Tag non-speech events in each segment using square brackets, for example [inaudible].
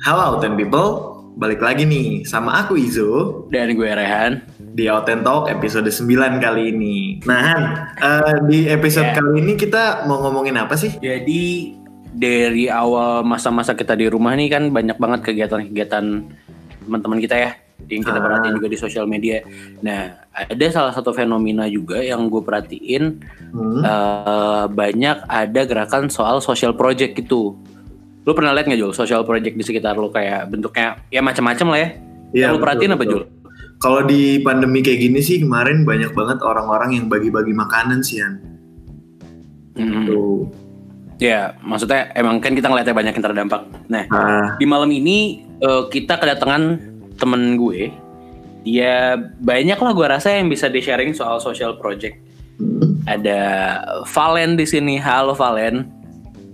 Halo Ten People, balik lagi nih sama aku Izo Dan gue Rehan di Outen Talk episode 9 kali ini. Nah Han, eh, di episode Ya. kali ini kita mau ngomongin apa sih? Jadi dari awal masa-masa kita di rumah nih kan banyak banget kegiatan-kegiatan teman-teman kita ya yang kita Ah. perhatiin juga di sosial media. Nah, ada salah satu fenomena juga yang gue perhatiin Hmm. eh, banyak ada gerakan soal social project gitu. Lu pernah lihat nggak Jul social project di sekitar lu kayak bentuknya ya macam-macam lah ya? Iya, lu betul, perhatiin apa. Jul? Kalau di pandemi kayak gini sih kemarin banyak banget orang-orang yang bagi-bagi makanan sih Han. Mm-mm. Tuh. Ya, maksudnya emang kan kita ngeliatnya banyak yang terdampak. Nah, Ah, di malam ini eh, kita kedatangan temen gue. Dia banyak lah gue rasa yang bisa di sharing soal social project. hmm. Ada Valen di sini. Halo Valen.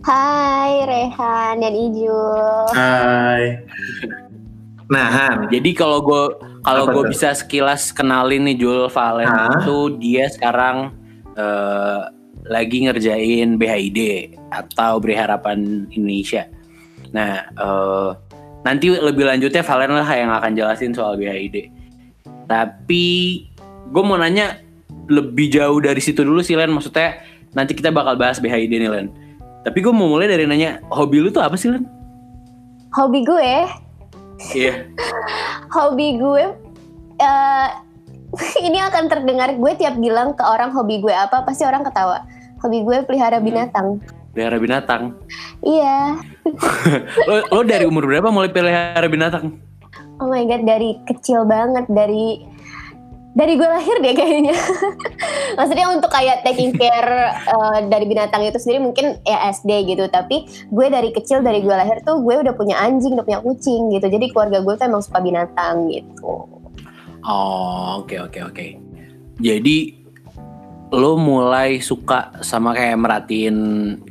Hai Rehan dan Ijul. Hai. Nah Han, Jadi kalau gue kalau gue bisa sekilas kenalin nih Jul Valen Hah? itu dia sekarang eh, lagi ngerjain BHID atau Beri Harapan Indonesia. Nah eh, nanti lebih lanjutnya Valen lah yang akan jelasin soal BHID. Tapi gue mau nanya lebih jauh dari situ dulu sih Len. Maksudnya nanti kita bakal bahas BHID nih Len. Tapi gue mau mulai dari nanya hobi lu tuh apa sih Len? Hobi gue, Iya. [laughs] hobi gue, eh [laughs] ini akan terdengar gue tiap bilang ke orang hobi gue apa pasti orang ketawa. Hobi gue pelihara Hmm. binatang. Pelihara binatang. Iya. [laughs] lo, lo dari umur berapa mulai pelihara binatang? Oh my god dari kecil banget dari dari gue lahir deh kayaknya. [laughs] Maksudnya untuk kayak taking care eh, dari binatang itu sendiri mungkin ya SD gitu. Tapi gue dari kecil dari gue lahir tuh gue udah punya anjing, udah punya kucing gitu. Jadi keluarga gue tuh emang suka binatang gitu. Oh, oke oke oke. Jadi lo mulai suka sama kayak merhatiin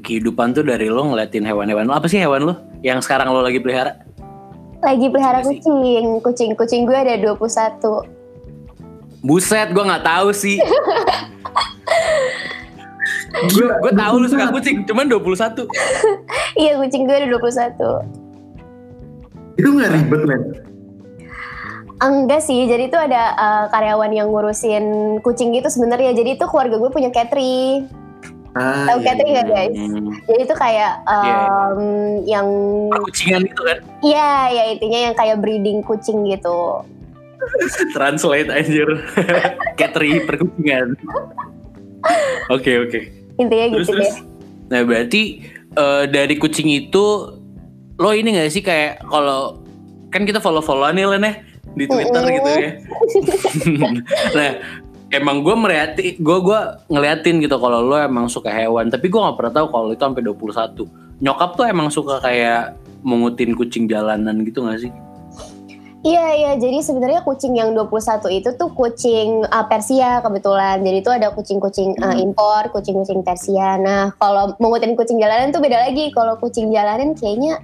kehidupan tuh dari lo ngeliatin hewan-hewan lo. Apa sih hewan lo yang sekarang lo lagi pelihara? Lagi pelihara kucing. Kucing-kucing gue ada 21. Buset, gue nggak tahu sih. gue gue tahu lu suka kucing, cuman 21. Iya kucing gue ada 21. itu nggak ribet men? Enggak sih, jadi itu ada uh, karyawan yang ngurusin kucing gitu sebenarnya. Jadi itu keluarga gue punya Catry. Ah, Tahu iya, Catry iya. nggak guys? Hmm, Jadi itu kayak um, yang kucingan gitu kan? Iya, ya intinya yang kayak breeding kucing gitu. [laughs] Translate anjir. [laughs] Catry perkucingan. Oke oke. Intinya Terus gitu terus. deh. Nah berarti eh, dari kucing itu lo ini gak sih kayak kalau kan kita follow followan nih Len ya di Twitter Mm-mm. gitu ya. [laughs] nah emang gue melihat gue gua ngeliatin gitu kalau lo emang suka hewan tapi gue nggak pernah tahu kalau itu sampai 21 nyokap tuh emang suka kayak mengutin kucing jalanan gitu gak sih Iya, iya. Jadi sebenarnya kucing yang 21 itu tuh kucing uh, Persia kebetulan. Jadi itu ada kucing-kucing uh, Hmm. impor, kucing-kucing Persia. Nah, kalau mengutin kucing jalanan tuh beda lagi. Kalau kucing jalanan kayaknya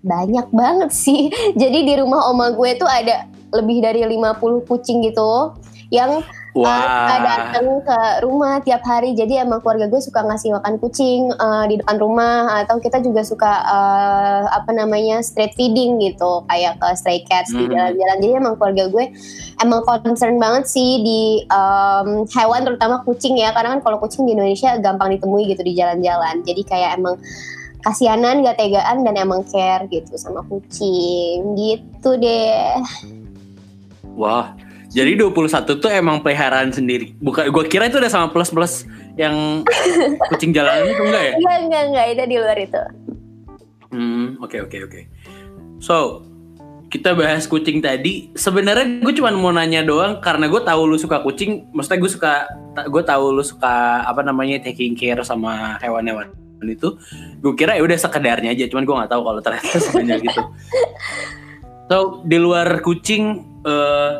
banyak banget sih. [laughs] Jadi di rumah oma gue tuh ada lebih dari 50 kucing gitu yang uh, datang ke rumah tiap hari. Jadi emang keluarga gue suka ngasih makan kucing uh, di depan rumah atau kita juga suka uh, apa namanya street feeding gitu kayak ke stray cats di Hmm. jalan-jalan. Jadi emang keluarga gue emang concern banget sih di um, hewan terutama kucing ya karena kan kalau kucing di Indonesia gampang ditemui gitu di jalan-jalan. Jadi kayak emang kasianan, gak tegaan dan emang care gitu sama kucing gitu deh. wah jadi 21 tuh emang peliharaan sendiri bukan gue kira itu udah sama plus plus yang kucing jalanan itu enggak ya Enggak, enggak, enggak itu di luar itu. Hmm, oke oke oke. So, kita bahas kucing tadi. Sebenarnya gue cuma mau nanya doang karena gue tahu lu suka kucing. Maksudnya gue suka, gue tahu lu suka apa namanya taking care sama hewan-hewan itu. Gue kira ya udah sekedarnya aja. Cuman gue nggak tahu kalau ternyata sebanyak gitu. [laughs] So, di luar kucing, eh,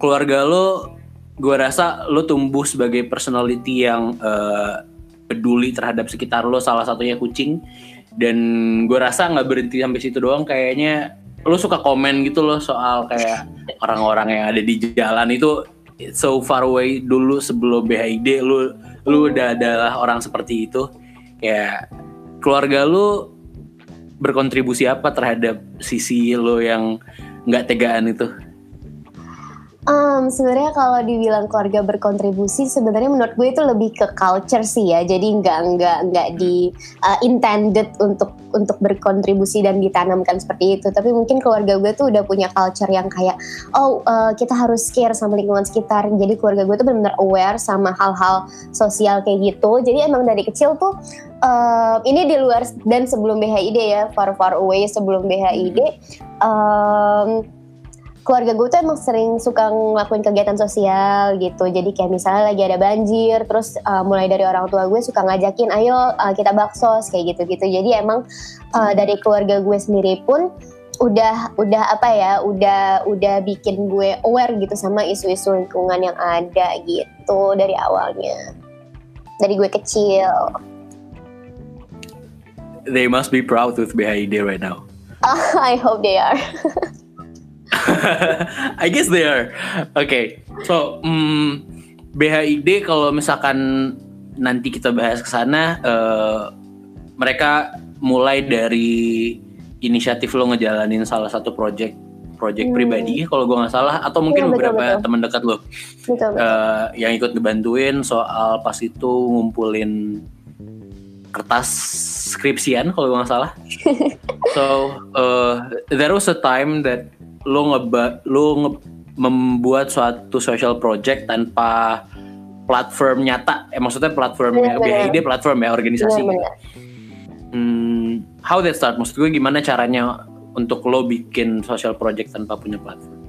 keluarga lo, gue rasa lo tumbuh sebagai personality yang eh, peduli terhadap sekitar lo. Salah satunya kucing dan gue rasa nggak berhenti sampai situ doang kayaknya lu suka komen gitu loh soal kayak orang-orang yang ada di jalan itu so far away dulu sebelum BHID lu lu udah adalah orang seperti itu kayak keluarga lu berkontribusi apa terhadap sisi lo yang nggak tegaan itu? Um, sebenarnya kalau dibilang keluarga berkontribusi, sebenarnya menurut gue itu lebih ke culture sih ya. Jadi nggak nggak nggak di uh, intended untuk untuk berkontribusi dan ditanamkan seperti itu. Tapi mungkin keluarga gue tuh udah punya culture yang kayak, oh uh, kita harus care sama lingkungan sekitar. Jadi keluarga gue tuh benar-benar aware sama hal-hal sosial kayak gitu. Jadi emang dari kecil tuh uh, ini di luar dan sebelum BHID ya, far far away sebelum BHID. Um, keluarga gue tuh emang sering suka ngelakuin kegiatan sosial gitu. Jadi kayak misalnya lagi ada banjir, terus uh, mulai dari orang tua gue suka ngajakin, ayo uh, kita baksos kayak gitu-gitu. Jadi emang uh, dari keluarga gue sendiri pun udah udah apa ya, udah udah bikin gue aware gitu sama isu-isu lingkungan yang ada gitu dari awalnya. Dari gue kecil. They must be proud with BHID right now. [laughs] I hope they are. [laughs] I guess they are. Oke, okay. so um, BHID kalau misalkan nanti kita bahas ke sana, uh, mereka mulai dari inisiatif lo ngejalanin salah satu project project hmm. pribadi kalau gue nggak salah atau mungkin ya, beberapa teman dekat lo betul, betul. Uh, yang ikut ngebantuin soal pas itu ngumpulin kertas skripsian kalau gue nggak salah. [laughs] so uh, there was a time that lo ngeba lo nge membuat suatu social project tanpa platform nyata. Eh maksudnya platform ya, BHID platform ya organisasi bener, Hmm, how that start? Maksud gue gimana caranya untuk lo bikin social project tanpa punya platform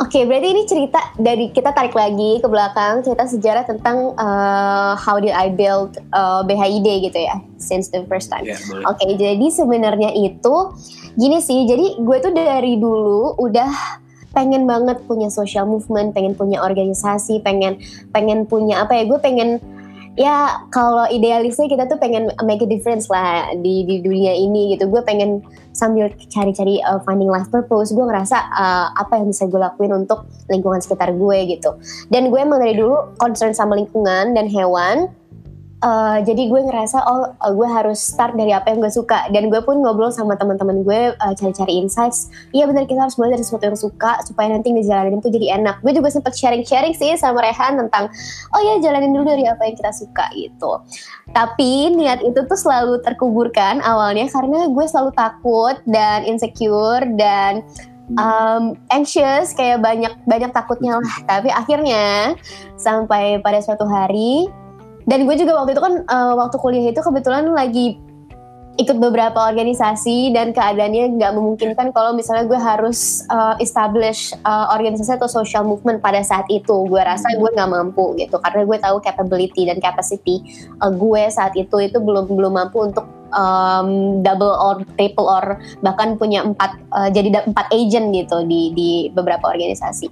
Oke, okay, berarti ini cerita dari kita tarik lagi ke belakang cerita sejarah tentang uh, how did I build uh, BHID gitu ya, since the first time. Yeah, Oke, okay, jadi sebenarnya itu gini sih, jadi gue tuh dari dulu udah pengen banget punya social movement, pengen punya organisasi, pengen pengen punya apa ya, gue pengen ya kalau idealisnya kita tuh pengen make a difference lah di di dunia ini gitu. Gue pengen sambil cari-cari uh, finding life purpose gue ngerasa uh, apa yang bisa gue lakuin untuk lingkungan sekitar gue gitu. Dan gue emang dari dulu concern sama lingkungan dan hewan uh, jadi gue ngerasa oh uh, gue harus start dari apa yang gue suka. Dan gue pun ngobrol sama teman-teman gue uh, cari-cari insights. Iya benar kita harus mulai dari sesuatu yang suka supaya nanti ngejalanin itu jadi enak. Gue juga sempat sharing-sharing sih sama Rehan tentang oh ya jalanin dulu dari apa yang kita suka gitu. Tapi niat itu tuh selalu terkuburkan awalnya karena gue selalu takut dan insecure dan um, anxious kayak banyak banyak takutnya lah. Tapi akhirnya sampai pada suatu hari dan gue juga waktu itu kan uh, waktu kuliah itu kebetulan lagi ikut beberapa organisasi dan keadaannya nggak memungkinkan kalau misalnya gue harus uh, establish uh, organisasi atau social movement pada saat itu. Gue rasa gue nggak mampu gitu karena gue tahu capability dan capacity uh, gue saat itu itu belum belum mampu untuk um, double or triple or bahkan punya empat uh, jadi empat agent gitu di di beberapa organisasi.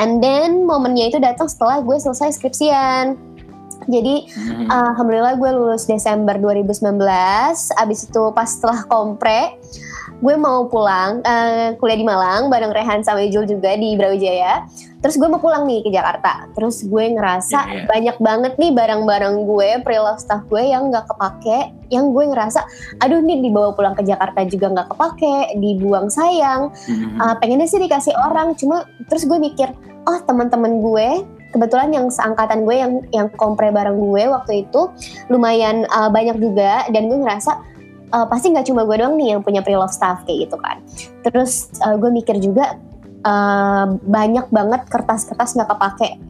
And then momennya itu datang setelah gue selesai skripsian jadi hmm. uh, alhamdulillah gue lulus Desember 2019. Abis itu pas setelah kompre, gue mau pulang uh, kuliah di Malang bareng Rehan sama Ijul juga di Brawijaya. Terus gue mau pulang nih ke Jakarta. Terus gue ngerasa yeah, yeah. banyak banget nih barang-barang gue, pre-love stuff gue yang nggak kepake. Yang gue ngerasa, aduh nih dibawa pulang ke Jakarta juga nggak kepake, dibuang sayang. Mm-hmm. Uh, pengennya sih dikasih orang, cuma terus gue mikir, oh teman-teman gue kebetulan yang seangkatan gue yang yang kompre bareng gue waktu itu lumayan uh, banyak juga. Dan gue ngerasa uh, pasti nggak cuma gue doang nih yang punya pre-love stuff kayak gitu kan. Terus uh, gue mikir juga uh, banyak banget kertas-kertas nggak kepake.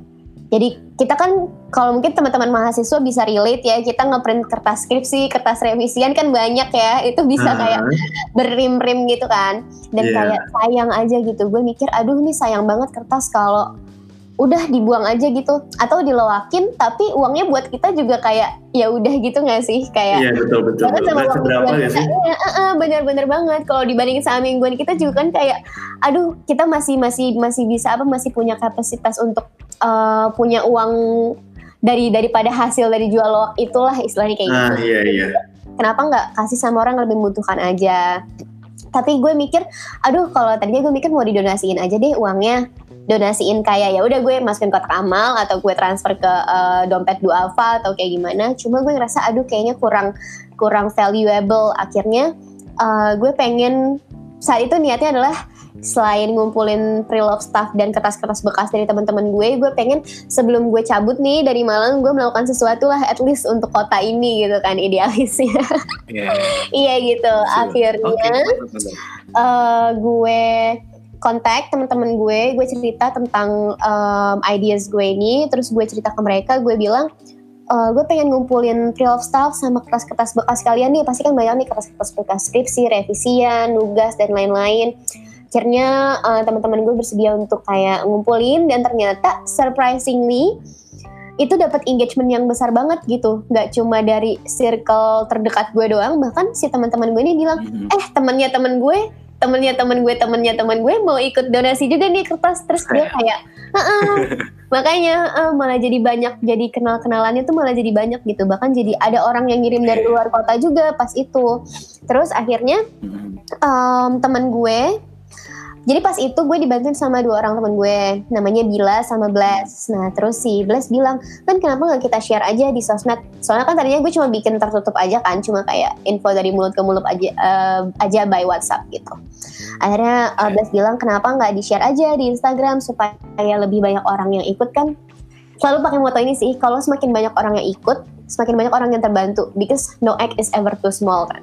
Jadi kita kan kalau mungkin teman-teman mahasiswa bisa relate ya kita ngeprint kertas skripsi, kertas revisian kan banyak ya. Itu bisa uh-huh. kayak berim-rim gitu kan. Dan yeah. kayak sayang aja gitu. Gue mikir aduh ini sayang banget kertas kalau udah dibuang aja gitu. Atau diloakin tapi uangnya buat kita juga kayak ya udah gitu nggak sih? Kayak iya betul betul, betul. sama seberapa ya sih? ya, uh, uh, bener-bener banget. Kalau dibandingin sama mingguan kita juga kan kayak aduh kita masih masih masih bisa apa masih punya kapasitas untuk uh, punya uang dari daripada hasil dari jual loak itulah istilahnya kayak ah, gitu. iya iya. Kenapa nggak kasih sama orang yang lebih membutuhkan aja? Tapi gue mikir aduh kalau tadinya gue mikir mau didonasiin aja deh uangnya donasiin kayak ya udah gue masukin kotak amal atau gue transfer ke uh, dompet duafa atau kayak gimana cuma gue ngerasa aduh kayaknya kurang kurang valuable akhirnya uh, gue pengen saat itu niatnya adalah selain ngumpulin pre-love stuff dan kertas-kertas bekas dari teman-teman gue, gue pengen sebelum gue cabut nih dari Malang, gue melakukan sesuatu lah at least untuk kota ini gitu kan idealisnya. Iya. iya [laughs] gitu. Akhirnya Oke. uh, gue kontak teman-teman gue, gue cerita tentang um, ideas gue ini, terus gue cerita ke mereka, gue bilang "Eh, gue pengen ngumpulin pre-love stuff sama kertas-kertas bekas kalian nih, pasti kan banyak nih kertas-kertas bekas skripsi, revisian, nugas dan lain-lain. Akhirnya uh, teman-teman gue bersedia untuk kayak ngumpulin dan ternyata surprisingly itu dapat engagement yang besar banget gitu, nggak cuma dari circle terdekat gue doang, bahkan si teman-teman gue ini bilang Mhm. eh temennya temen gue temennya temen gue temennya temen gue mau ikut donasi juga nih kertas terus dia kayak "Heeh." [laughs] makanya eh, malah jadi banyak jadi kenal kenalannya tuh malah jadi banyak gitu. Bahkan jadi ada orang yang ngirim dari luar kota juga pas itu. Terus akhirnya em, temen gue jadi pas itu gue dibantuin sama dua orang temen gue namanya Bila sama Bless. Nah terus si Bless bilang kan kenapa nggak kita share aja di sosmed? Soalnya kan tadinya gue cuma bikin tertutup aja kan cuma kayak info dari mulut ke mulut aja eh, aja by WhatsApp gitu. Akhirnya eh, Bless bilang kenapa nggak di share aja di Instagram supaya lebih banyak orang yang ikut kan? Selalu pakai moto ini sih kalau semakin banyak orang yang ikut semakin banyak orang yang terbantu because no act is ever too small kan.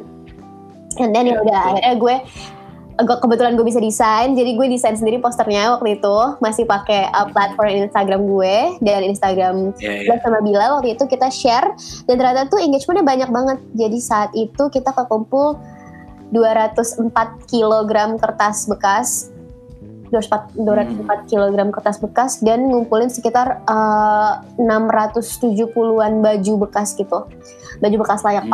And then ya udah betul. akhirnya gue gue kebetulan gue bisa desain jadi gue desain sendiri posternya waktu itu. Masih pakai uh, platform Instagram gue dan Instagram iya. Bless sama Bila waktu itu kita share. Dan ternyata tuh engagementnya banyak banget. Jadi saat itu kita kekumpul 204 kilogram kertas bekas 204, 204 kilogram kertas bekas dan ngumpulin sekitar uh, 670-an baju bekas gitu. Baju bekas layak Hmm.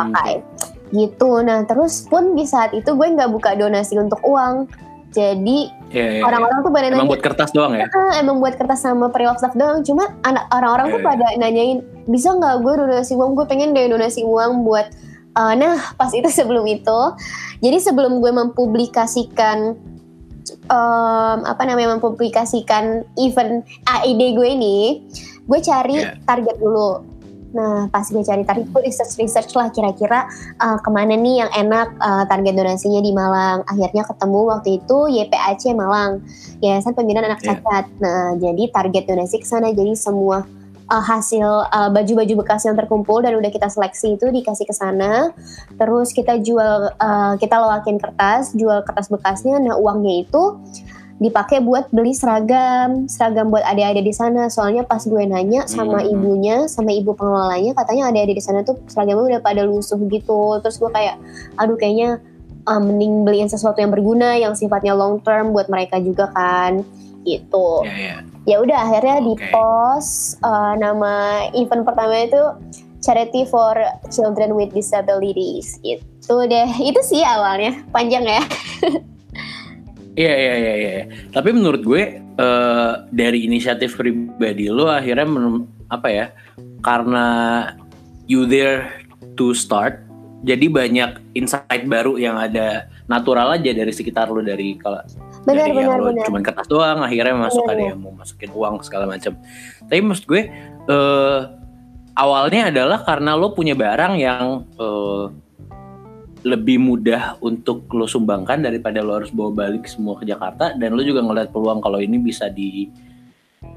Gitu. Nah terus pun di saat itu gue nggak buka donasi untuk uang. Jadi Iya, iya, orang-orang tuh pada Emang nanya buat kertas doang ya? "Ah, emang buat kertas sama pre-love stuff doang. Cuma anak orang-orang tuh Iya, pada nanyain bisa nggak gue donasi uang? Gue pengen deh donasi uang buat uh, nah pas itu [laughs] sebelum itu. Jadi sebelum gue mempublikasikan um, apa namanya mempublikasikan event AID gue ini gue cari Iya. target dulu nah pas gue cari target gue research research lah kira-kira uh, ke mana nih yang enak uh, target donasinya di Malang akhirnya ketemu waktu itu YPAC Malang Yayasan Pembinaan Anak Iya. Cacat. Nah, jadi target donasi ke sana jadi semua uh, hasil uh, baju-baju bekas yang terkumpul dan udah kita seleksi itu dikasih ke sana. Terus kita jual uh, kita loakin kertas, jual kertas bekasnya. Nah, uangnya itu dipakai buat beli seragam, seragam buat adik-adik di sana. Soalnya pas gue nanya sama Hmm. ibunya, sama ibu pengelolanya, katanya adik-adik di sana tuh seragamnya udah pada lusuh gitu. Terus gue kayak, aduh kayaknya uh, mending beliin sesuatu yang berguna, yang sifatnya long term buat mereka juga kan, gitu. Iya, iya. Ya udah akhirnya di Oke. post uh, nama event pertama itu Charity for Children with Disabilities. Itu deh, itu sih awalnya panjang ya. [laughs] Iya iya iya iya. Tapi menurut gue eh, dari inisiatif pribadi lo akhirnya men- apa ya? Karena you there to start, jadi banyak insight baru yang ada natural aja dari sekitar lo dari kalau Benar dari yang benar lo benar. cuman kertas doang akhirnya masuk Benar, ada yang mau masukin uang segala macam. Tapi maksud gue eh, awalnya adalah karena lo punya barang yang eh, lebih mudah untuk lo sumbangkan daripada lo harus bawa balik semua ke Jakarta dan lo juga ngeliat peluang kalau ini bisa di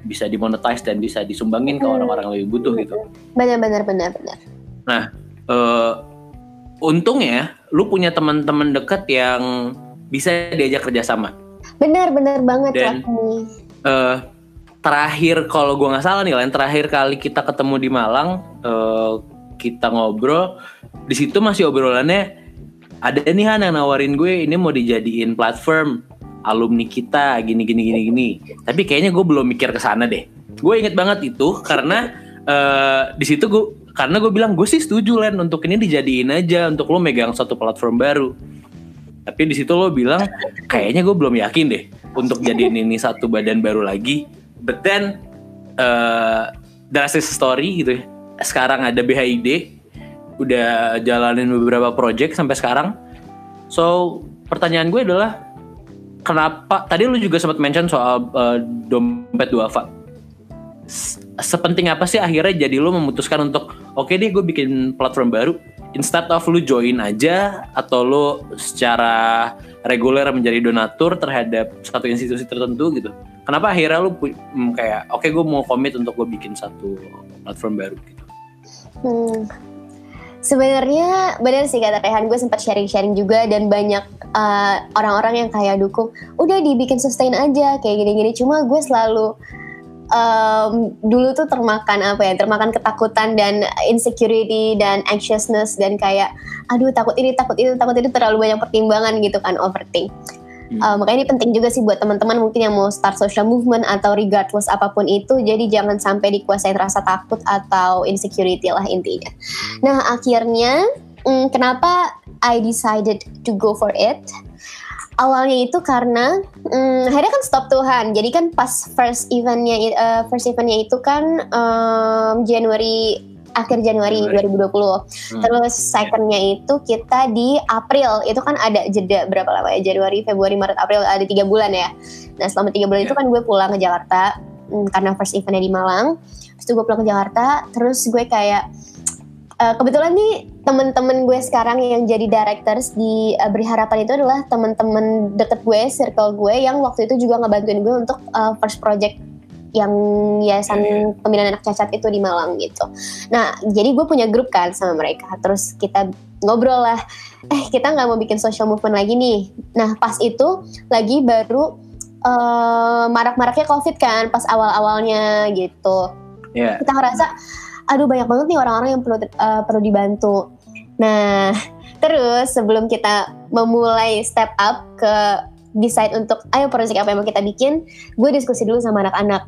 bisa dimonetize dan bisa disumbangin ke Hmm. orang-orang yang lebih butuh gitu. Benar benar benar benar. Eh, untungnya lu punya teman-teman deket yang bisa diajak kerjasama. Benar benar banget Dan- eh terakhir kalau gua nggak salah nih Len, terakhir kali kita ketemu di Malang eh, kita ngobrol di situ masih obrolannya ada nih Han yang nawarin gue ini mau dijadiin platform alumni kita gini gini gini gini. Tapi kayaknya gue belum mikir ke sana deh. Gue inget banget itu karena eh, di situ gue karena gue bilang gue sih setuju Len untuk ini dijadiin aja untuk lo megang satu platform baru tapi di situ lo bilang kayaknya gue belum yakin deh untuk jadiin ini satu badan baru lagi. But then uh, drastic story gitu ya. Sekarang ada BHID udah jalanin beberapa project sampai sekarang. So pertanyaan gue adalah kenapa tadi lu juga sempat mention soal uh, dompet duafa. Sepenting apa sih akhirnya jadi lu memutuskan untuk oke deh gue bikin platform baru instead of lu join aja atau lu secara reguler menjadi donatur terhadap satu institusi tertentu gitu kenapa akhirnya lu hmm, kayak oke okay, gue mau komit untuk gue bikin satu platform baru gitu hmm. Sebenarnya benar sih kata Rehan, gue sempat sharing-sharing juga dan banyak uh, orang-orang uh, yang kayak dukung, udah dibikin sustain aja kayak gini-gini. Cuma gue selalu um, dulu tuh termakan apa ya termakan ketakutan dan insecurity dan anxiousness dan kayak aduh takut ini takut itu takut itu terlalu banyak pertimbangan gitu kan overthink Hmm. Uh, makanya ini penting juga sih buat teman-teman mungkin yang mau start social movement atau regardless apa pun itu. Jadi jangan sampai dikuasai rasa takut atau insecurity lah intinya. Nah akhirnya hmm, kenapa I decided to go for it? Awalnya itu karena hmm, akhirnya kan stop Tuhan jadi kan pas first eventnya uh, first eventnya itu kan um, Januari akhir Januari, Januari. 2020 hmm. terus secondnya itu kita di April itu kan ada jeda berapa lama ya Januari Februari Maret April ada tiga bulan ya nah selama tiga bulan yeah. itu kan gue pulang ke Jakarta hmm, karena first eventnya di Malang terus gue pulang ke Jakarta terus gue kayak uh, kebetulan nih temen-temen gue sekarang yang jadi directors di uh, Beri Harapan itu adalah temen-temen deket gue, circle gue yang waktu itu juga ngebantuin gue untuk uh, first project yang yayasan iya, iya. pembinaan anak cacat itu di Malang gitu. Nah, jadi gue punya grup kan sama mereka. Terus kita ngobrol lah, eh kita nggak mau bikin social movement lagi nih. Nah, pas itu lagi baru uh, marak-maraknya COVID kan, pas awal-awalnya gitu. Yeah. Kita ngerasa, aduh banyak banget nih orang-orang yang perlu uh, perlu dibantu Nah, terus sebelum kita memulai step up ke decide untuk ayo proyek apa yang mau kita bikin, gue diskusi dulu sama anak-anak.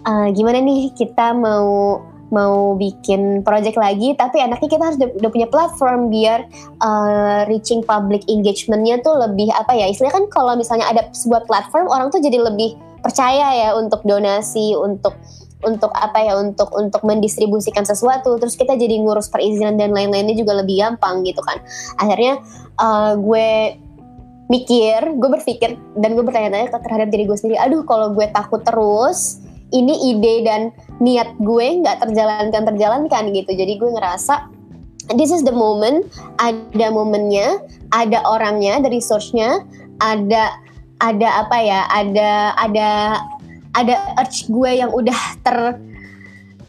Uh, gimana nih kita mau mau bikin project lagi, tapi anaknya kita harus udah, punya platform biar uh, reaching public engagementnya tuh lebih apa ya? Istilahnya kan kalau misalnya ada sebuah platform, orang tuh jadi lebih percaya ya untuk donasi, untuk untuk apa ya untuk untuk mendistribusikan sesuatu terus kita jadi ngurus perizinan dan lain-lainnya juga lebih gampang gitu kan. Akhirnya uh, gue mikir gue berpikir dan gue bertanya-tanya terhadap diri gue sendiri aduh kalau gue takut terus ini ide dan niat gue nggak terjalankan terjalankan gitu. Jadi gue ngerasa this is the moment ada momennya ada orangnya ada resource-nya ada ada apa ya ada ada ada urge gue yang udah ter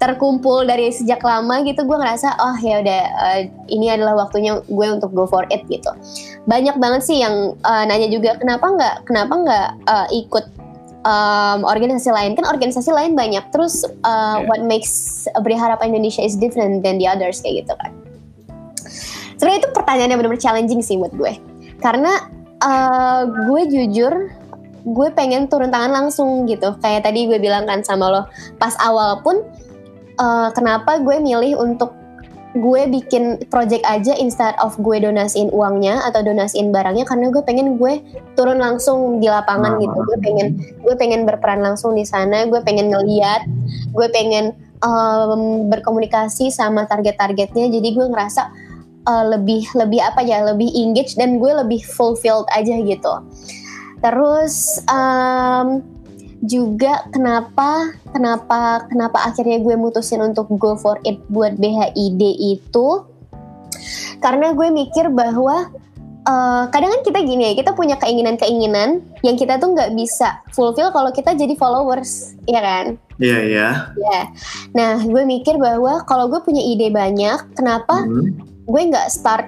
terkumpul dari sejak lama gitu gue ngerasa oh ya udah uh, ini adalah waktunya gue untuk go for it gitu. Banyak banget sih yang uh, nanya juga kenapa nggak kenapa nggak uh, ikut um, organisasi lain? Kan organisasi lain banyak terus uh, yeah. what makes Beri Harapan Indonesia is different than the others kayak gitu kan. Sebenarnya itu pertanyaan yang benar-benar challenging sih buat gue. Karena uh, gue jujur gue pengen turun tangan langsung gitu. Kayak tadi gue bilang kan sama lo pas awal pun uh, kenapa gue milih untuk gue bikin project aja instead of gue donasiin uangnya atau donasiin barangnya karena gue pengen gue turun langsung di lapangan gitu. Gue pengen gue pengen berperan langsung di sana gue pengen ngeliat gue pengen um, berkomunikasi sama target-targetnya. Jadi gue ngerasa uh, lebih lebih apa ya lebih engage dan gue lebih fulfilled aja gitu Terus um, juga kenapa kenapa kenapa akhirnya gue mutusin untuk go for it buat BHID itu karena gue mikir bahwa uh, kadang kan kita gini ya kita punya keinginan-keinginan yang kita tuh nggak bisa fulfill kalau kita jadi followers ya kan Iya yeah, iya yeah. yeah. nah gue mikir bahwa kalau gue punya ide banyak kenapa hmm. gue nggak start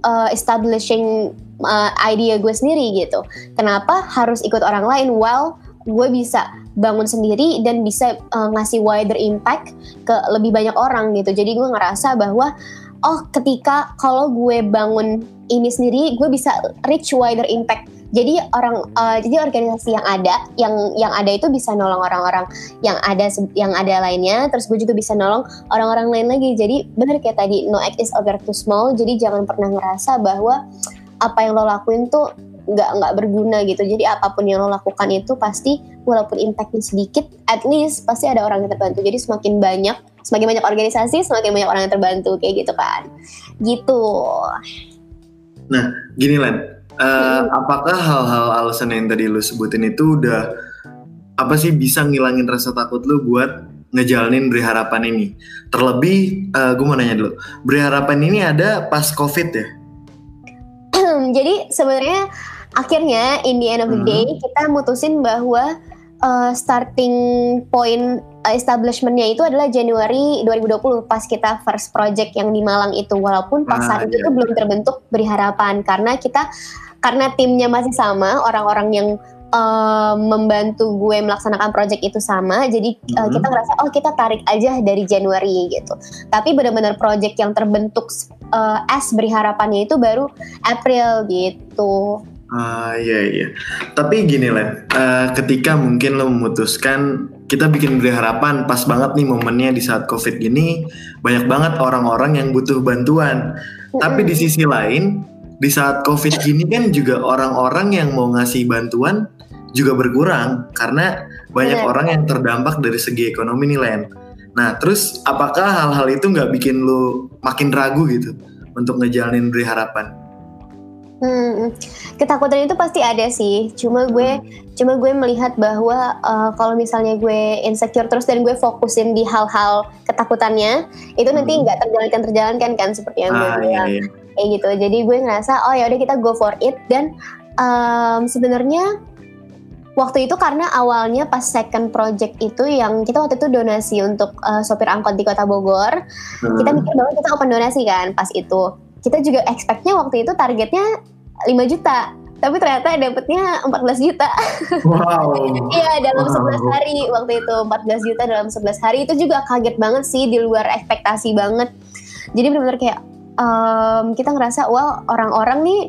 uh, establishing uh, idea gue sendiri gitu. Kenapa harus ikut orang lain? While gue bisa bangun sendiri dan bisa uh, ngasih wider impact ke lebih banyak orang gitu. Jadi gue ngerasa bahwa oh ketika kalau gue bangun ini sendiri gue bisa reach wider impact. Jadi orang uh, jadi organisasi yang ada yang yang ada itu bisa nolong orang-orang yang ada yang ada lainnya. Terus gue juga bisa nolong orang-orang lain lagi. Jadi benar kayak tadi no act is ever too small. Jadi jangan pernah ngerasa bahwa apa yang lo lakuin tuh nggak nggak berguna gitu. Jadi apa pun yang lo lakukan itu pasti walaupun impactnya sedikit at least pasti ada orang yang terbantu. Jadi semakin banyak semakin banyak organisasi semakin banyak orang yang terbantu. Kayak gitu kan. Gitu. Nah gini Len. Uh, hmm. apakah hal-hal alasan yang tadi lo sebutin itu udah apa sih bisa ngilangin rasa takut lo buat ngejalanin beri harapan ini. Terlebih, uh, gue mau nanya dulu, beri harapan ini ada pas COVID ya? Jadi sebenarnya akhirnya in the end of the day hmm. kita mutusin bahwa uh, starting point uh, establishmentnya itu adalah Januari 2020 pas kita first project yang di Malang itu walaupun pas ah, saat itu iya. belum terbentuk beri harapan karena kita karena timnya masih sama orang-orang yang uh, membantu gue melaksanakan project itu sama. Jadi uh, kita ngerasa oh kita tarik aja dari Januari gitu. Tapi benar-benar project yang terbentuk uh, as beri harapannya itu baru April gitu. Ah iya iya. Tapi gini Len, uh, ketika mungkin lo memutuskan kita bikin beri harapan pas banget nih momennya di saat covid gini banyak banget orang-orang yang butuh bantuan. Tapi di sisi lain di saat covid gini kan juga orang-orang yang mau ngasih bantuan juga berkurang karena banyak yeah. orang yang terdampak dari segi ekonomi nih Len. Nah terus apakah hal-hal itu nggak bikin lo makin ragu gitu untuk ngejalanin beri harapan? Hmm, ketakutan itu pasti ada sih. Cuma gue, hmm. cuma gue melihat bahwa uh, kalau misalnya gue insecure terus dan gue fokusin di hal-hal ketakutannya, itu nanti hmm. nggak terjalankan terjalankan kan seperti yang gue ah, bilang, iya, iya. kayak gitu. Jadi gue ngerasa, oh ya udah kita go for it dan um, sebenarnya waktu itu karena awalnya pas second project itu yang kita waktu itu donasi untuk uh, sopir angkot di kota Bogor, hmm. kita mikir bahwa kita open donasi kan pas itu kita juga expectnya waktu itu targetnya 5 juta tapi ternyata dapetnya 14 juta. Wow. [laughs] Iya dalam wow. 11 hari waktu itu 14 juta dalam 11 hari itu juga kaget banget sih di luar ekspektasi banget. Jadi benar-benar kayak um, kita ngerasa wow orang-orang nih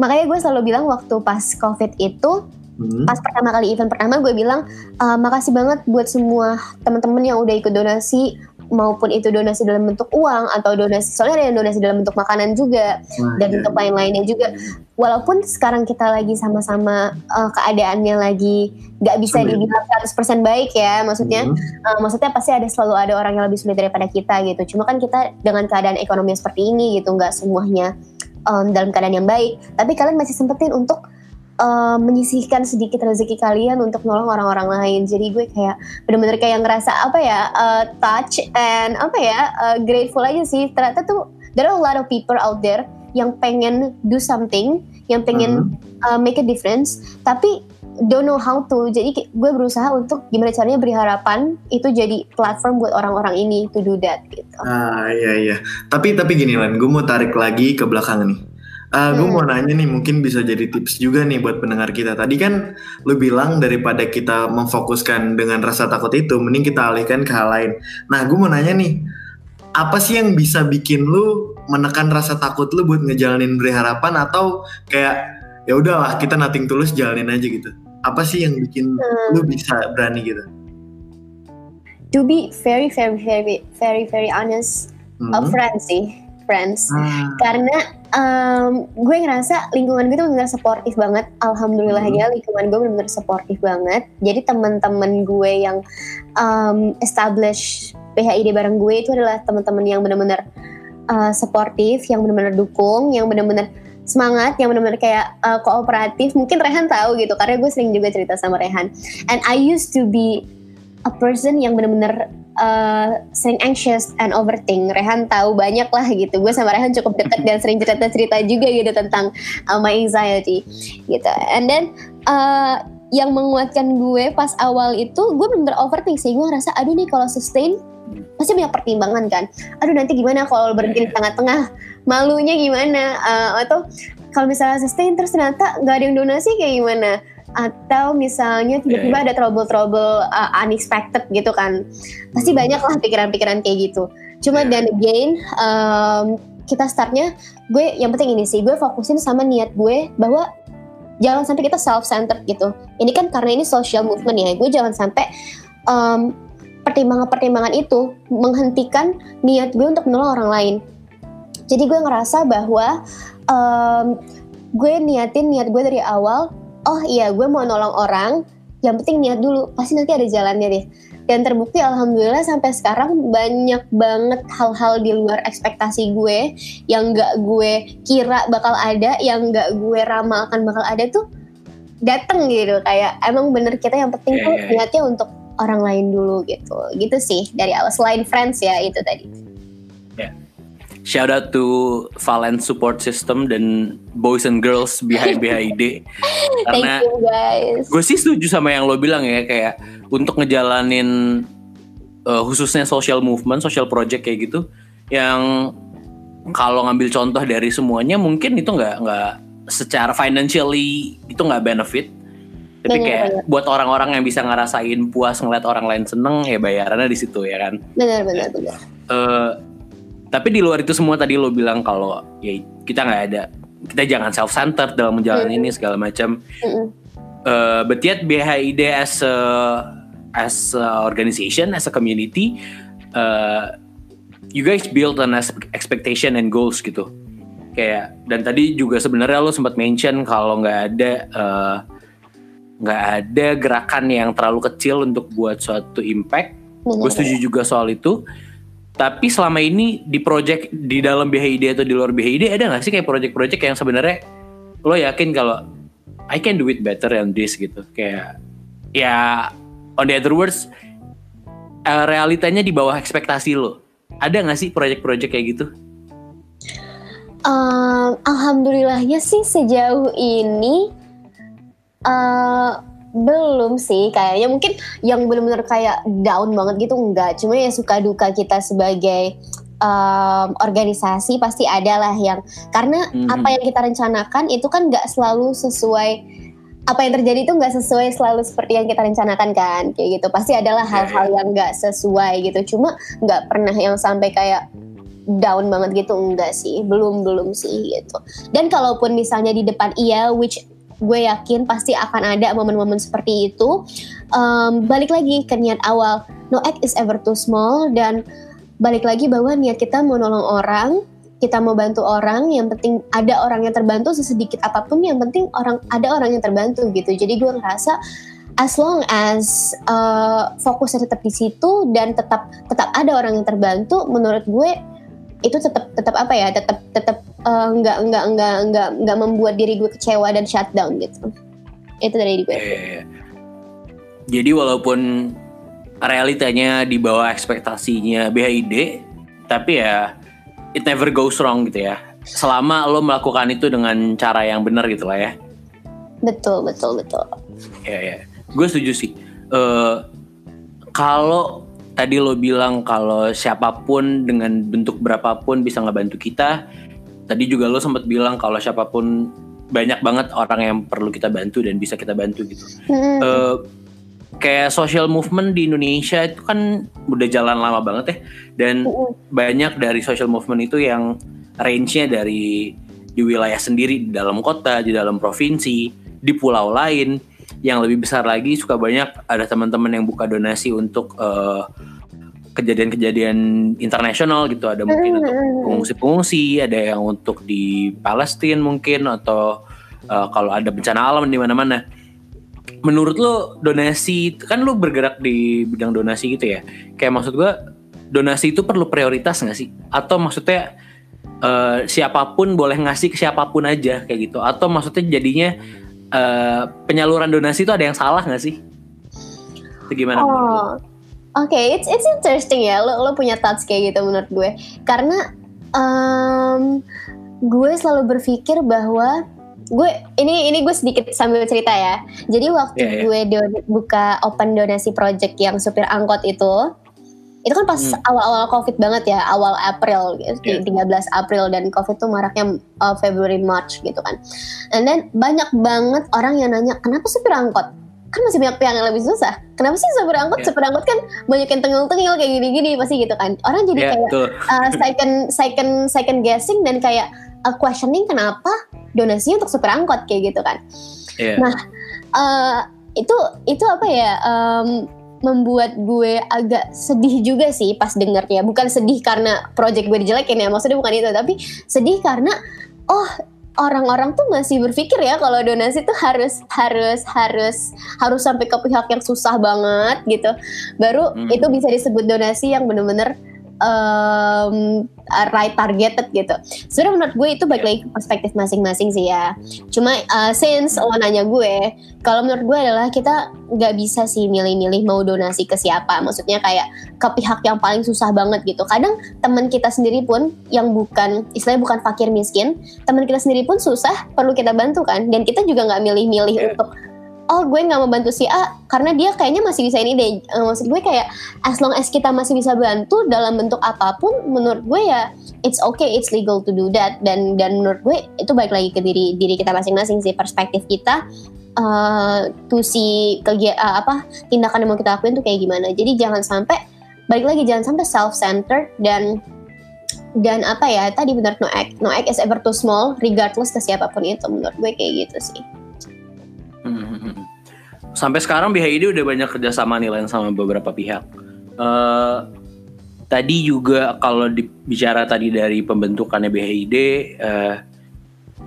makanya gue selalu bilang waktu pas covid itu hmm. pas pertama kali event pertama gue bilang uh, makasih banget buat semua teman-teman yang udah ikut donasi maupun itu donasi dalam bentuk uang atau donasi soalnya ada yang donasi dalam bentuk makanan juga Wah, dan bentuk lain-lainnya juga. Walaupun sekarang kita lagi sama-sama uh, keadaannya lagi nggak bisa dibilang 100% baik ya maksudnya. Hmm. uh, maksudnya pasti ada selalu ada orang yang lebih sulit daripada kita gitu. Cuma kan kita dengan keadaan ekonomi seperti ini gitu nggak semuanya um, dalam keadaan yang baik. Tapi kalian masih sempetin untuk uh, menyisihkan sedikit rezeki kalian untuk nolong orang-orang lain. Jadi gue kayak bener-bener kayak ngerasa apa ya uh, touch and apa ya uh, grateful aja sih. Ternyata tuh there are a lot of people out there yang pengen do something, yang pengen uh, make a difference, tapi don't know how to. Jadi gue berusaha untuk gimana caranya beri harapan itu jadi platform buat orang-orang ini to do that gitu. Ah iya iya. Tapi tapi gini Lan, gue mau tarik lagi ke belakang nih Uh, gue hmm. mau nanya nih mungkin bisa jadi tips juga nih buat pendengar kita. Tadi kan lu bilang daripada kita memfokuskan dengan rasa takut itu, mending kita alihkan ke hal lain. Nah, gue mau nanya nih, apa sih yang bisa bikin lu menekan rasa takut lu buat ngejalanin beri harapan atau kayak ya udahlah kita nating tulus jalanin aja gitu. Apa sih yang bikin hmm. lu bisa berani gitu? To be very very very very very honest, hmm. a friend sih, friends. Hmm. Karena um, gue ngerasa lingkungan gue tuh benar sportif banget alhamdulillah hmm. ya lingkungan gue benar-benar sportif banget jadi teman-teman gue yang um, establish PHID bareng gue itu adalah teman-teman yang benar-benar uh, sportif yang benar-benar dukung yang benar-benar semangat yang benar-benar kayak uh, kooperatif mungkin Rehan tahu gitu karena gue sering juga cerita sama Rehan and I used to be a person yang benar-benar uh, sering anxious and overthink. Rehan tahu banyak lah gitu. Gue sama Rehan cukup dekat dan sering cerita-cerita juga gitu tentang uh, my anxiety gitu. And then uh, yang menguatkan gue pas awal itu gue bener-bener overthink sih. Gue ngerasa aduh nih kalau sustain pasti banyak pertimbangan kan. Aduh nanti gimana kalau berhenti di tengah-tengah malunya gimana uh, atau kalau misalnya sustain terus ternyata nggak ada yang donasi kayak gimana atau misalnya tiba-tiba yeah, yeah. ada trouble-trouble uh, unexpected gitu kan pasti hmm. banyak lah pikiran-pikiran kayak gitu cuma yeah. dan again um, kita startnya gue yang penting ini sih gue fokusin sama niat gue bahwa jangan sampai kita self centered gitu ini kan karena ini social movement ya gue jangan sampai um, pertimbangan-pertimbangan itu menghentikan niat gue untuk menolong orang lain jadi gue ngerasa bahwa um, gue niatin niat gue dari awal oh iya gue mau nolong orang yang penting niat dulu pasti nanti ada jalannya deh dan terbukti alhamdulillah sampai sekarang banyak banget hal-hal di luar ekspektasi gue yang gak gue kira bakal ada yang gak gue ramalkan bakal ada tuh dateng gitu kayak emang bener kita yang penting yeah, tuh. Iya. niatnya untuk orang lain dulu gitu gitu sih dari awal selain friends ya itu tadi Shout out to Valen Support System dan boys and girls behind [laughs] BHID. thank you guys gue sih setuju sama yang lo bilang ya kayak untuk ngejalanin uh, khususnya social movement, social project kayak gitu yang kalau ngambil contoh dari semuanya mungkin itu nggak nggak secara financially itu nggak benefit tapi Bener, kayak bener. buat orang-orang yang bisa ngerasain puas ngeliat orang lain seneng ya bayarannya di situ ya kan benar benar benar Eh, tapi di luar itu semua tadi lo bilang kalau ya kita nggak ada kita jangan self centered dalam menjalani Hmm. ini segala macam. Mm-mm. uh, but yet BHID as a as a organization as a community uh, you guys build an expectation and goals gitu. Kayak dan tadi juga sebenarnya lo sempat mention kalau nggak ada uh, nggak ada gerakan yang terlalu kecil untuk buat suatu impact. Gue setuju juga soal itu tapi selama ini di project di dalam BHID atau di luar BHID ada nggak sih kayak project-project yang sebenarnya lo yakin kalau I can do it better than this gitu? Kayak ya on the other words eh, realitanya di bawah ekspektasi lo. Ada nggak sih project-project kayak gitu? Um, alhamdulillahnya sih sejauh ini eh belum sih kayaknya mungkin yang benar-benar kayak down banget gitu enggak. Cuma ya suka duka kita sebagai em, organisasi pasti ada lah yang karena Mhm. apa yang kita rencanakan itu kan nggak selalu sesuai apa yang terjadi itu nggak sesuai selalu seperti yang kita rencanakan kan kayak gitu. Pasti adalah Iya, hal-hal yang nggak sesuai gitu. Cuma nggak pernah yang sampai kayak down banget gitu enggak sih. Belum belum sih gitu. Dan kalaupun misalnya di depan iya which gue yakin pasti akan ada momen-momen seperti itu. Em, balik lagi ke niat awal. No act is ever too small. Dan balik lagi bahwa niat kita mau nolong orang kita mau bantu orang yang penting ada orang yang terbantu sesedikit apa pun yang penting orang ada orang yang terbantu gitu. Jadi gue ngerasa as long as uh, fokusnya tetap di situ dan tetap tetap ada orang yang terbantu menurut gue itu tetap tetap apa ya tetap tetap uh, nggak nggak nggak nggak nggak membuat diri gue kecewa dan shutdown gitu itu dari gue Eh, jadi walaupun realitanya di bawah ekspektasinya BHID, tapi ya it never goes wrong gitu ya. Selama lo melakukan itu dengan cara yang benar gitu lah ya. betul betul betul Ya ya. Gue setuju sih. Eh, kalau tadi lo bilang kalau siapa pun dengan bentuk berapapun bisa ngebantu kita. Tadi juga lo sempat bilang kalau siapa pun banyak banget orang yang perlu kita bantu dan bisa kita bantu gitu. Mm-mm. Eh, kayak social movement di Indonesia itu kan udah jalan lama banget ya dan Mm-mm. banyak dari social movement itu yang range-nya dari di wilayah sendiri di dalam kota di dalam provinsi di pulau lain yang lebih besar lagi suka banyak ada teman-teman yang buka donasi untuk eh, kejadian-kejadian internasional gitu. Ada mungkin untuk Mm-mm. pengungsi-pengungsi ada yang untuk di Palestina mungkin atau eh, kalau ada bencana alam di mana-mana. Menurut lo donasi kan lo bergerak di bidang donasi gitu ya. Kayak maksud gua donasi itu perlu prioritas nggak sih? Atau maksudnya eh, siapa pun boleh ngasih ke siapa pun aja kayak gitu. Atau maksudnya jadinya eh, penyaluran donasi itu ada yang salah nggak sih? Itu gimana? Oh, oke, it's it's interesting ya. Lo lo punya thoughts kayak gitu menurut gue. Karena em, gue selalu berpikir bahwa gue ini ini gue sedikit sambil cerita ya. Jadi waktu Iya, iya. gue buka open donasi project yang supir angkot itu, itu kan pas Hmm. awal-awal covid banget ya, awal April, gitu, Iya. 13 April dan covid tuh maraknya uh, February March gitu kan. And then banyak banget orang yang nanya kenapa supir angkot? Kan masih banyak pihak yang lebih susah. Kenapa sih supir angkot? Iya. Supir angkot kan banyak yang tengil-tengil kayak gini-gini pasti gitu kan. Orang jadi ya kayak uh, second second second guessing dan kayak uh, questioning kenapa donasinya untuk supir angkot kayak gitu kan. Iya. Nah, uh, itu itu apa ya? um, membuat gue agak sedih juga sih pas dengernya. Bukan sedih karena project gue dijelekin ya, maksudnya bukan itu, tapi sedih karena oh orang-orang tuh masih berpikir ya kalau donasi tuh harus harus harus harus sampai ke pihak yang susah banget gitu. Baru Hmm. itu bisa disebut donasi yang bener-bener um, right targeted gitu. Sebenarnya menurut gue itu balik lagi ke perspektif masing-masing sih ya. Cuma uh, since lo nanya gue, kalau menurut gue adalah kita nggak bisa sih milih-milih mau donasi ke siapa. Maksudnya kayak ke pihak yang paling susah banget gitu. Kadang teman kita sendiri pun yang bukan istilahnya bukan fakir miskin, teman kita sendiri pun susah perlu kita bantu kan. Dan kita juga nggak milih-milih Yeah. untuk oh gue nggak mau bantu si A karena dia kayaknya masih bisa ini deh. Eh, maksud gue kayak as long as kita masih bisa bantu dalam bentuk apa pun menurut gue ya it's okay it's legal to do that. Dan dan menurut gue itu balik lagi ke diri diri kita masing-masing sih perspektif kita uh, to si kegia uh, apa tindakan yang mau kita lakuin tuh kayak gimana. Jadi jangan sampai balik lagi jangan sampai self centered dan dan apa ya tadi benar no act no act is ever too small regardless ke siapa pun itu menurut gue kayak gitu sih Hmm. Sampai sekarang BHID udah banyak kerjasama nih Len sama beberapa pihak. Eh, tadi juga kalau bicara tadi dari pembentukannya BHID, eh,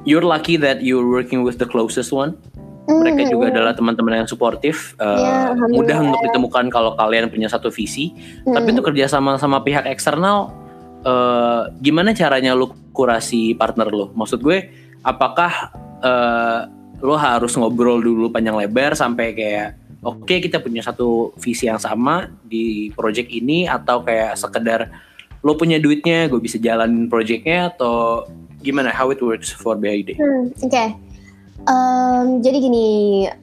you're lucky that you're working with the closest one. Mereka Mhm. juga adalah teman-teman yang suportif. eh, Ya, alhamdulillah. mudah untuk ditemukan kalau kalian punya satu visi. Tapi Hmm. untuk kerjasama sama pihak eksternal, eh, gimana caranya lu kurasi partner lu? Maksud gue, apakah eh, lu harus ngobrol dulu panjang lebar sampai kayak oke kita punya satu visi yang sama di project ini atau kayak sekedar lu punya duitnya gue bisa jalanin projectnya atau gimana how it works for BID? Hmm, Oke. Em, jadi gini,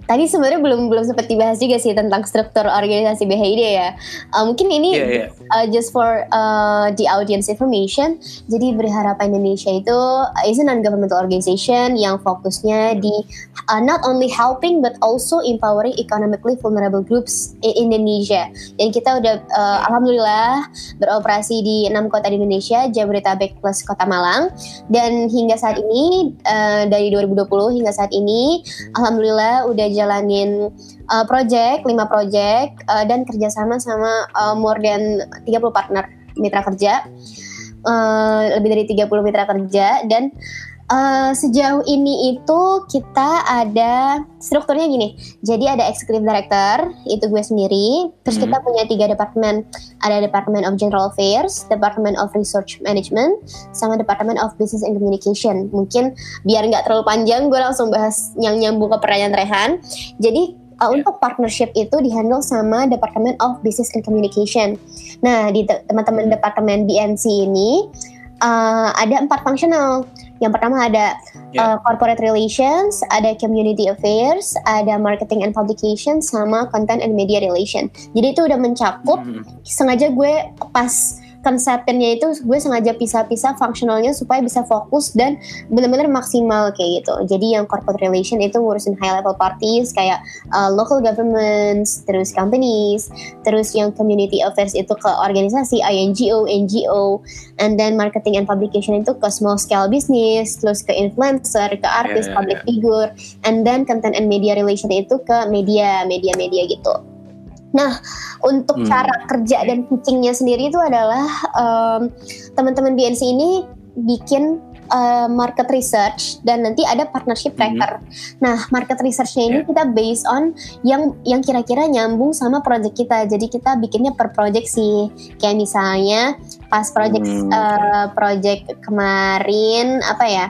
tadi sebenarnya belum belum sempat dibahas juga sih tentang struktur organisasi BHID ya. Eh, mungkin ini Iya iya. uh, just for uh, the audience information. Jadi Berharapan Indonesia itu uh, is a non-governmental organization yang fokusnya di uh, not only helping but also empowering economically vulnerable groups in Indonesia. Dan kita udah uh, alhamdulillah beroperasi di enam kota di Indonesia, Jabodetabek plus Kota Malang. Dan hingga saat ini uh, dari 2020 hingga saat ini, alhamdulillah udah jalanin uh, project, 5 project uh, dan kerjasama sama uh, more than 30 partner mitra kerja. Uh, lebih dari 30 mitra kerja dan uh, sejauh ini itu kita ada strukturnya gini. Jadi ada executive director, itu gue sendiri. Terus Hmm. kita punya tiga departemen. Ada Department of General Affairs, Department of Research Management, sama Department of Business and Communication. Mungkin biar nggak terlalu panjang, gue langsung bahas yang nyambung ke pertanyaan Rehan. Jadi uh, untuk partnership itu dihandle sama Department of Business and Communication. Nah, di te- teman-teman departemen BNC ini uh, ada empat fungsional. Yang pertama ada Ya. uh, corporate relations, ada community affairs, ada marketing and publication, sama content and media relation. Jadi itu udah mencakup Hmm. sengaja gue pas konsepnya itu gue sengaja pisah-pisah fungsionalnya supaya bisa fokus dan benar-benar maksimal kayak gitu. Jadi yang corporate relation itu ngurusin high level parties kayak uh, local governments, terus companies, terus yang community affairs itu ke organisasi, INGO, NGO, and then marketing and publication itu ke small scale business, terus ke influencer, ke artis, ya, public figure, and then content and media relation itu ke media, media-media gitu. Nah, untuk Hmm. cara kerja dan pitchingnya sendiri itu adalah em, teman-teman BNC ini bikin eh, market research dan nanti ada partnership Mhm. tracker. Nah, market researchnya ini Yeah. kita based on yang yang kira-kira nyambung sama project kita. Jadi kita bikinnya per project sih. Kayak misalnya pas project Hmm, eh, project kemarin apa ya?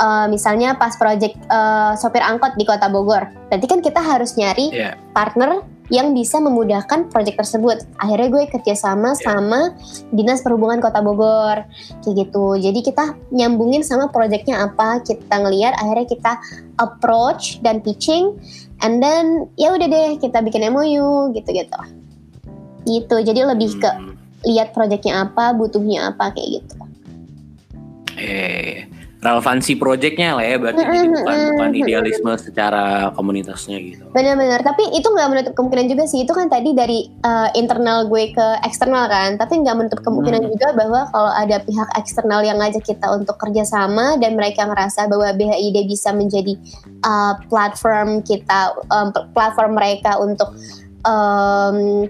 Eh, misalnya pas project eh, sopir angkot di Kota Bogor. Berarti kan kita harus nyari Iya. partner yang bisa memudahkan proyek tersebut. Akhirnya gue kerjasama Ya. sama Dinas Perhubungan Kota Bogor, kayak gitu. Jadi kita nyambungin sama proyeknya apa, kita ngeliat, akhirnya kita approach dan pitching, and then ya udah deh kita bikin MOU gitu-gitu. Gitu. Jadi lebih ke Hmm. lihat proyeknya apa, butuhnya apa kayak gitu. eh relevansi projectnya lah ya berarti jadi bukan bukan idealisme secara komunitasnya gitu. Benar-benar, tapi itu nggak menutup kemungkinan juga sih. Itu kan tadi dari uh, internal gue ke eksternal kan, tapi nggak menutup kemungkinan Hmm. juga bahwa kalau ada pihak eksternal yang ngajak kita untuk kerjasama dan mereka ngerasa bahwa BHID bisa menjadi uh, platform kita, um, platform mereka untuk um,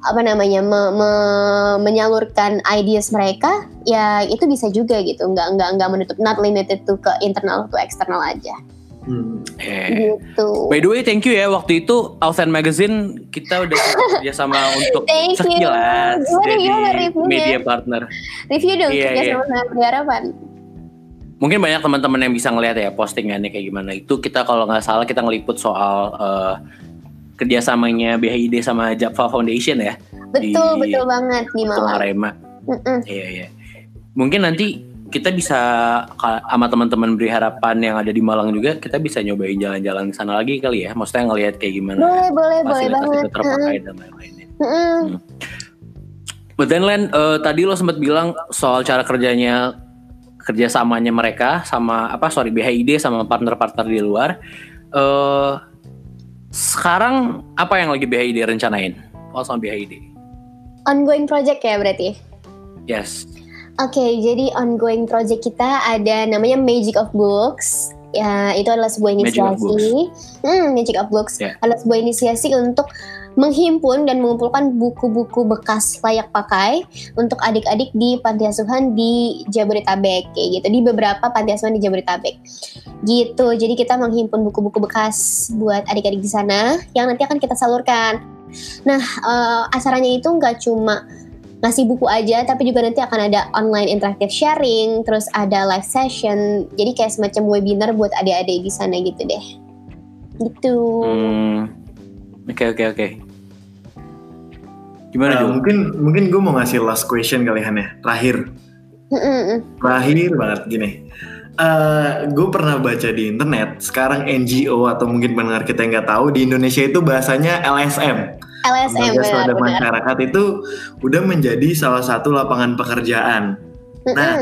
apa namanya me- me- menyalurkan ideas mereka, ya itu bisa juga gitu. Nggak nggak nggak menutup, not limited to ke internal to eksternal aja. Hmm. Eh. gitu. By the way, thank you ya. Waktu itu Authent Magazine kita udah kerja sama [laughs] untuk Thank you. sekilas Gimana, jadi media partner. Review dong Iya, kerja iya. sama. Mungkin banyak teman-teman yang bisa ngeliat ya postingannya kayak gimana. Itu kita kalau nggak salah kita ngeliput soal eh, kerjasamanya BHID sama Japfa Foundation ya. Betul, Di- betul banget di Malang. Arema. Mm-mm. Iya iya. Mungkin nanti kita bisa sama teman-teman beri harapan yang ada di Malang juga kita bisa nyobain jalan-jalan ke sana lagi kali ya. Maksudnya ngelihat kayak gimana Boleh, boleh, boleh fasilitas banget. itu terpakai dan lain-lainnya. But then Len, eh, tadi lo sempat bilang soal cara kerjanya kerjasamanya mereka sama apa sorry BHID sama partner-partner di luar. Eh sekarang apa yang lagi BHID rencanain? Oh sama BHID. Ongoing project ya berarti? Yes. Oke, jadi ongoing project kita ada namanya Magic of Books. Ya, itu adalah sebuah Magic of inisiasi. Hmm, Magic of Books Ya. adalah sebuah inisiasi untuk menghimpun dan mengumpulkan buku-buku bekas layak pakai untuk adik-adik di panti asuhan di Jabodetabek kayak gitu. Di beberapa panti asuhan di Jabodetabek. Gitu. Jadi kita menghimpun buku-buku bekas buat adik-adik di sana yang nanti akan kita salurkan. Nah eh, acaranya itu nggak cuma ngasih buku aja tapi juga nanti akan ada online interactive sharing terus ada live session. Jadi kayak semacam webinar buat adik-adik di sana gitu deh. Gitu. Hmm. Oke oke oke. Gimana Nah, Jul? mungkin mungkin gue mau ngasih last question kali Han ya. Terakhir. Terakhir banget gini. Eh gue pernah baca di internet sekarang NGO atau mungkin pendengar kita yang nggak tahu di Indonesia itu bahasanya LSM LSM lembaga swadaya masyarakat itu udah menjadi salah satu lapangan pekerjaan. Nah,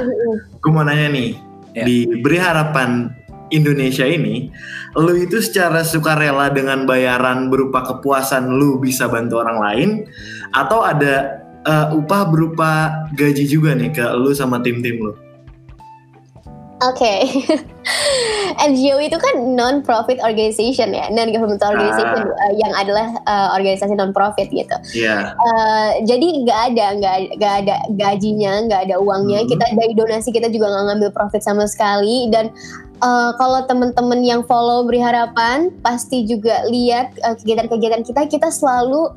gue mau nanya nih, Ya. di Beri Harapan Indonesia ini, lu itu secara sukarela dengan bayaran berupa kepuasan lu bisa bantu orang lain, atau ada eh, upah berupa gaji juga nih ke lu sama tim-tim lu? Oke, [laughs] NGO itu kan non-profit organization ya, non-governmental organization uh, yang adalah uh, organisasi non-profit gitu. Iya. Uh, jadi nggak ada, nggak nggak ada gajinya, nggak ada uangnya. Hmm. Kita dari donasi kita juga nggak ngambil profit sama sekali. Dan uh, kalau teman-teman yang follow beri harapan pasti juga lihat uh, kegiatan-kegiatan kita, kita selalu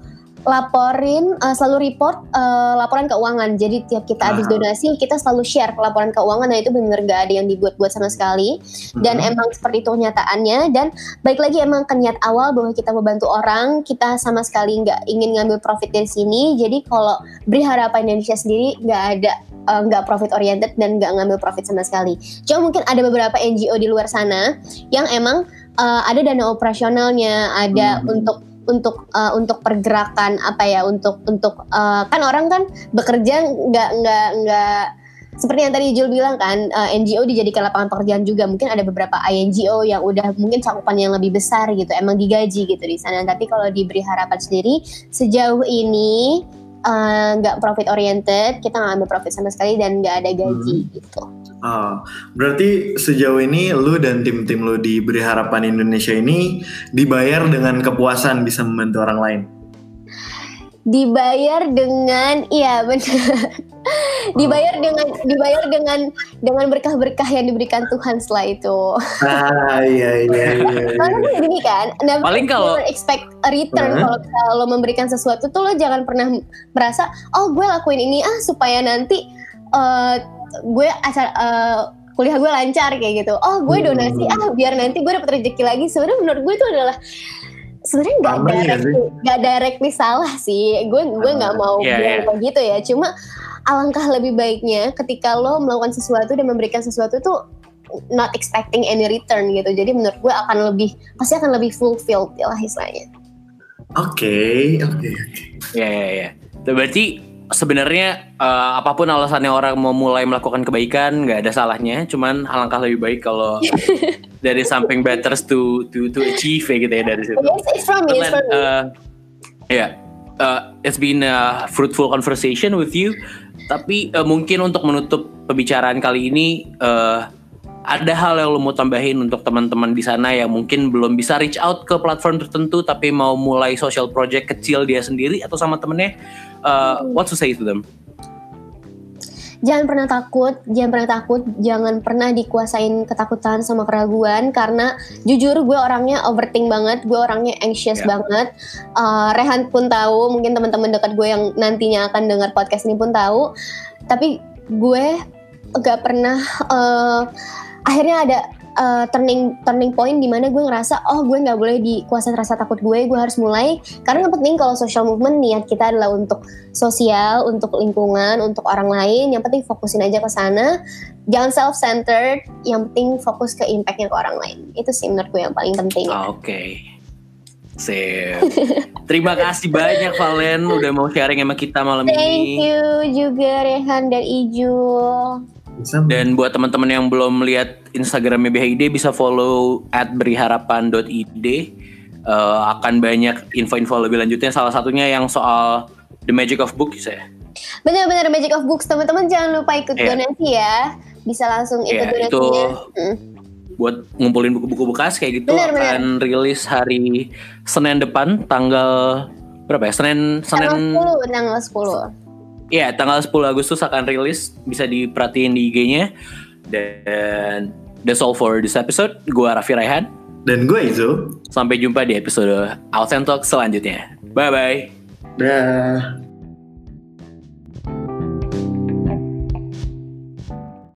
laporin, uh, selalu report uh, laporan keuangan. Jadi tiap kita habis Ah. donasi, kita selalu share laporan keuangan. Nah itu benar nggak ada yang dibuat-buat sama sekali. Dan Mhm. emang seperti itu kenyataannya. Dan baik lagi emang ke niat awal bahwa kita membantu orang, kita sama sekali nggak ingin ngambil profit dari sini. Jadi kalau beri harapan Indonesia sendiri nggak ada eh, nggak profit oriented dan nggak ngambil profit sama sekali. Cuma mungkin ada beberapa NGO di luar sana yang emang eh, ada dana operasionalnya, ada Hmm. untuk untuk eh, untuk pergerakan apa ya untuk untuk eh, kan orang kan bekerja nggak nggak nggak seperti yang tadi Jul bilang kan eh, NGO dijadikan lapangan pekerjaan juga. Mungkin ada beberapa INGO yang udah mungkin cakupan yang lebih besar gitu emang digaji gitu di sana. Tapi kalau diberi harapan sendiri sejauh ini nggak profit oriented kita nggak ambil profit sama sekali dan nggak ada gaji gitu Oh, berarti sejauh ini lu dan tim-tim lu di Beri Harapan Indonesia ini dibayar dengan kepuasan bisa membantu orang lain. dibayar dengan iya benar dibayar dengan dibayar dengan dengan berkah-berkah yang diberikan Tuhan setelah itu Ah iya iya iya. iya. Karena kan gini kan, never, Paling kalau- never expect a return Hmm. kalau kalau lo memberikan sesuatu tuh lo jangan pernah merasa oh gue lakuin ini ah supaya nanti eh, gue asal eh, kuliah gue lancar kayak gitu. Oh gue Hmm. donasi ah biar nanti gue dapet rezeki lagi. Sebenarnya menurut gue itu adalah sebenarnya nggak ya direct sih. nggak directly salah sih. Gue gue nggak mau Iya, bilang kayak gitu ya. Cuma alangkah lebih baiknya ketika lo melakukan sesuatu dan memberikan sesuatu tuh not expecting any return gitu. Jadi menurut gue akan lebih pasti akan lebih fulfilled lah istilahnya. Oke oke. Ya ya ya. Itu Berarti sebenarnya eh, apa pun alasannya orang mau mulai melakukan kebaikan nggak ada salahnya. Cuman alangkah lebih baik kalau [laughs] dari something better to to to achieve ya gitu ya dari situ. Yes, it's from me, it's But from me. then, uh, yeah, uh, it's been a fruitful conversation with you. Tapi uh, mungkin untuk menutup pembicaraan kali ini, uh, ada hal yang lo mau tambahin untuk teman-teman di sana yang mungkin belum bisa reach out ke platform tertentu, tapi mau mulai social project kecil dia sendiri atau sama temennya. Uh, what to say to them? jangan pernah takut, jangan pernah takut, jangan pernah dikuasain ketakutan sama keraguan karena jujur gue orangnya overthink banget, gue orangnya anxious Ya. banget. Uh, Rehan pun tahu, mungkin teman-teman dekat gue yang nantinya akan dengar podcast ini pun tahu. Tapi gue gak pernah uh, akhirnya ada uh, turning turning point di mana gue ngerasa oh gue nggak boleh dikuasain rasa takut gue, gue harus mulai karena yang penting kalau social movement niat kita adalah untuk sosial, untuk lingkungan, untuk orang lain. Yang penting fokusin aja ke sana. Jangan self centered. Yang penting fokus ke impactnya ke orang lain. Itu sih menurut gue yang paling penting. Oke. Sip. Terima kasih banyak Valen udah mau sharing sama kita malam Thank ini. you juga Rehan dan Ijul. Bisa Dan buat teman-teman yang belum lihat Instagramnya BHID bisa follow at beriharapan.id Eh, akan banyak info-info lebih lanjutnya salah satunya yang soal The Magic of Books ya. Benar-benar Magic of Books teman-teman jangan lupa ikut Iya. donasi ya. Bisa langsung ikut Iya, itu donasinya. Hmm. buat ngumpulin buku-buku bekas kayak gitu Benar, benar. akan rilis hari Senin depan tanggal berapa ya? Senin Tanggal Senin 10, tanggal 10. Iya, tanggal 10 Agustus akan rilis, bisa diperhatiin di IG-nya. Dan that's all for this episode. Gua Raffi Raihan. Dan gue Izo. Sampai jumpa di episode Out Talk selanjutnya. Bye bye. Dah.